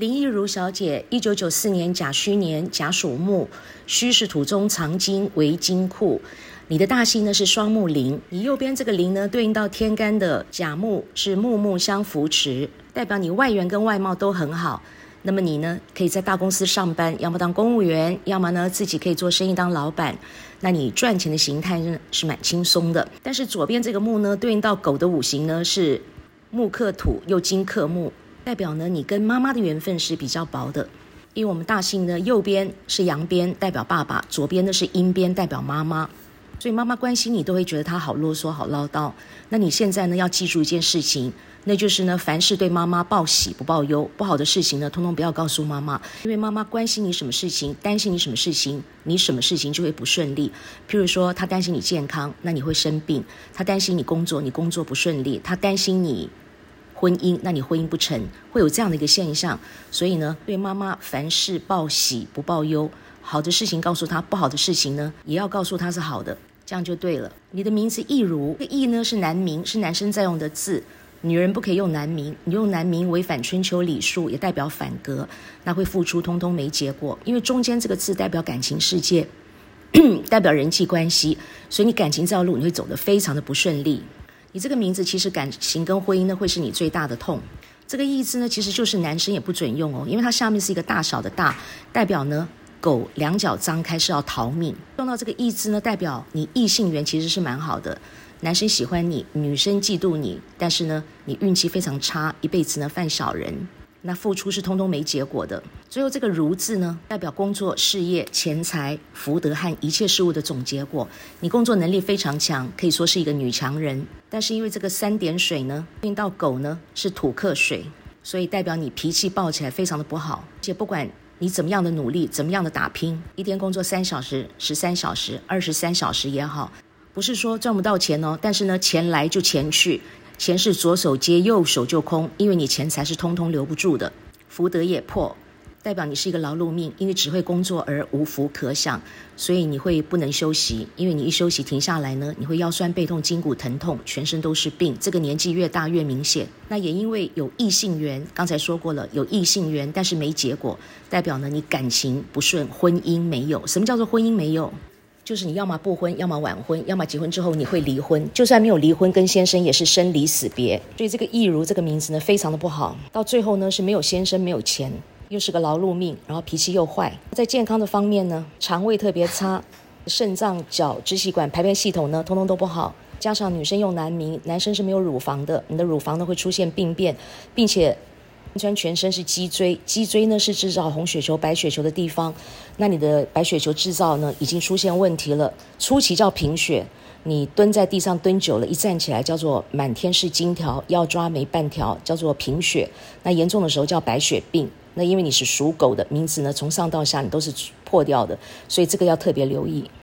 林忆如小姐，一九九四年甲戌年，甲属木，戌是土中藏金为金库。你的大星呢是双木林，你右边这个林呢对应到天干的甲木，是木木相扶持，代表你外缘跟外貌都很好。那么你呢可以在大公司上班，要么当公务员，要么呢自己可以做生意当老板。那你赚钱的形态呢是蛮轻松的。但是左边这个木呢对应到狗的五行呢是木克土又金克木。代表呢，你跟妈妈的缘分是比较薄的，因为我们大姓呢，右边是阳边，代表爸爸；左边呢是阴边，代表妈妈。所以妈妈关心你，都会觉得她好啰嗦、好唠叨。那你现在呢，要记住一件事情，那就是呢，凡事对妈妈报喜不报忧，不好的事情呢，通通不要告诉妈妈，因为妈妈关心你什么事情，担心你什么事情，你什么事情就会不顺利。譬如说，她担心你健康，那你会生病；她担心你工作，你工作不顺利；她担心你。婚姻，那你婚姻不成，会有这样的一个现象。所以呢，对妈妈凡事报喜不报忧，好的事情告诉她，不好的事情呢，也要告诉她是好的，这样就对了。你的名字易如，这易呢是男名，是男生在用的字，女人不可以用男名，你用男名违反春秋礼数，也代表反格，那会付出通通没结果，因为中间这个字代表感情世界，代表人际关系，所以你感情这条路你会走得非常的不顺利。你这个名字其实感情跟婚姻呢会是你最大的痛。这个“意”字呢其实就是男生也不准用哦，因为它下面是一个大小的“大”，代表呢狗两脚张开是要逃命。用到这个“意志呢，代表你异性缘其实是蛮好的，男生喜欢你，女生嫉妒你，但是呢你运气非常差，一辈子呢犯小人。那付出是通通没结果的。最后这个“如”字呢，代表工作、事业、钱财、福德和一切事物的总结果。你工作能力非常强，可以说是一个女强人。但是因为这个三点水呢，运到狗呢是土克水，所以代表你脾气暴起来非常的不好。且不管你怎么样的努力，怎么样的打拼，一天工作三小时、十三小时、二十三小时也好，不是说赚不到钱哦，但是呢，钱来就钱去。钱是左手接右手就空，因为你钱财是通通留不住的。福德也破，代表你是一个劳碌命，因为只会工作而无福可享，所以你会不能休息。因为你一休息停下来呢，你会腰酸背痛、筋骨疼痛，全身都是病。这个年纪越大越明显。那也因为有异性缘，刚才说过了，有异性缘，但是没结果，代表呢你感情不顺，婚姻没有。什么叫做婚姻没有？就是你要么不婚，要么晚婚，要么结婚之后你会离婚。就算没有离婚，跟先生也是生离死别。所以这个易如这个名字呢，非常的不好。到最后呢，是没有先生，没有钱，又是个劳碌命，然后脾气又坏。在健康的方面呢，肠胃特别差，肾脏、脚、支气管、排便系统呢，通通都不好。加上女生用男名，男生是没有乳房的，你的乳房呢会出现病变，并且。穿全身是脊椎，脊椎呢是制造红血球、白血球的地方。那你的白血球制造呢已经出现问题了。初期叫贫血，你蹲在地上蹲久了，一站起来叫做满天是金条，要抓没半条，叫做贫血。那严重的时候叫白血病。那因为你是属狗的，名字呢从上到下你都是破掉的，所以这个要特别留意。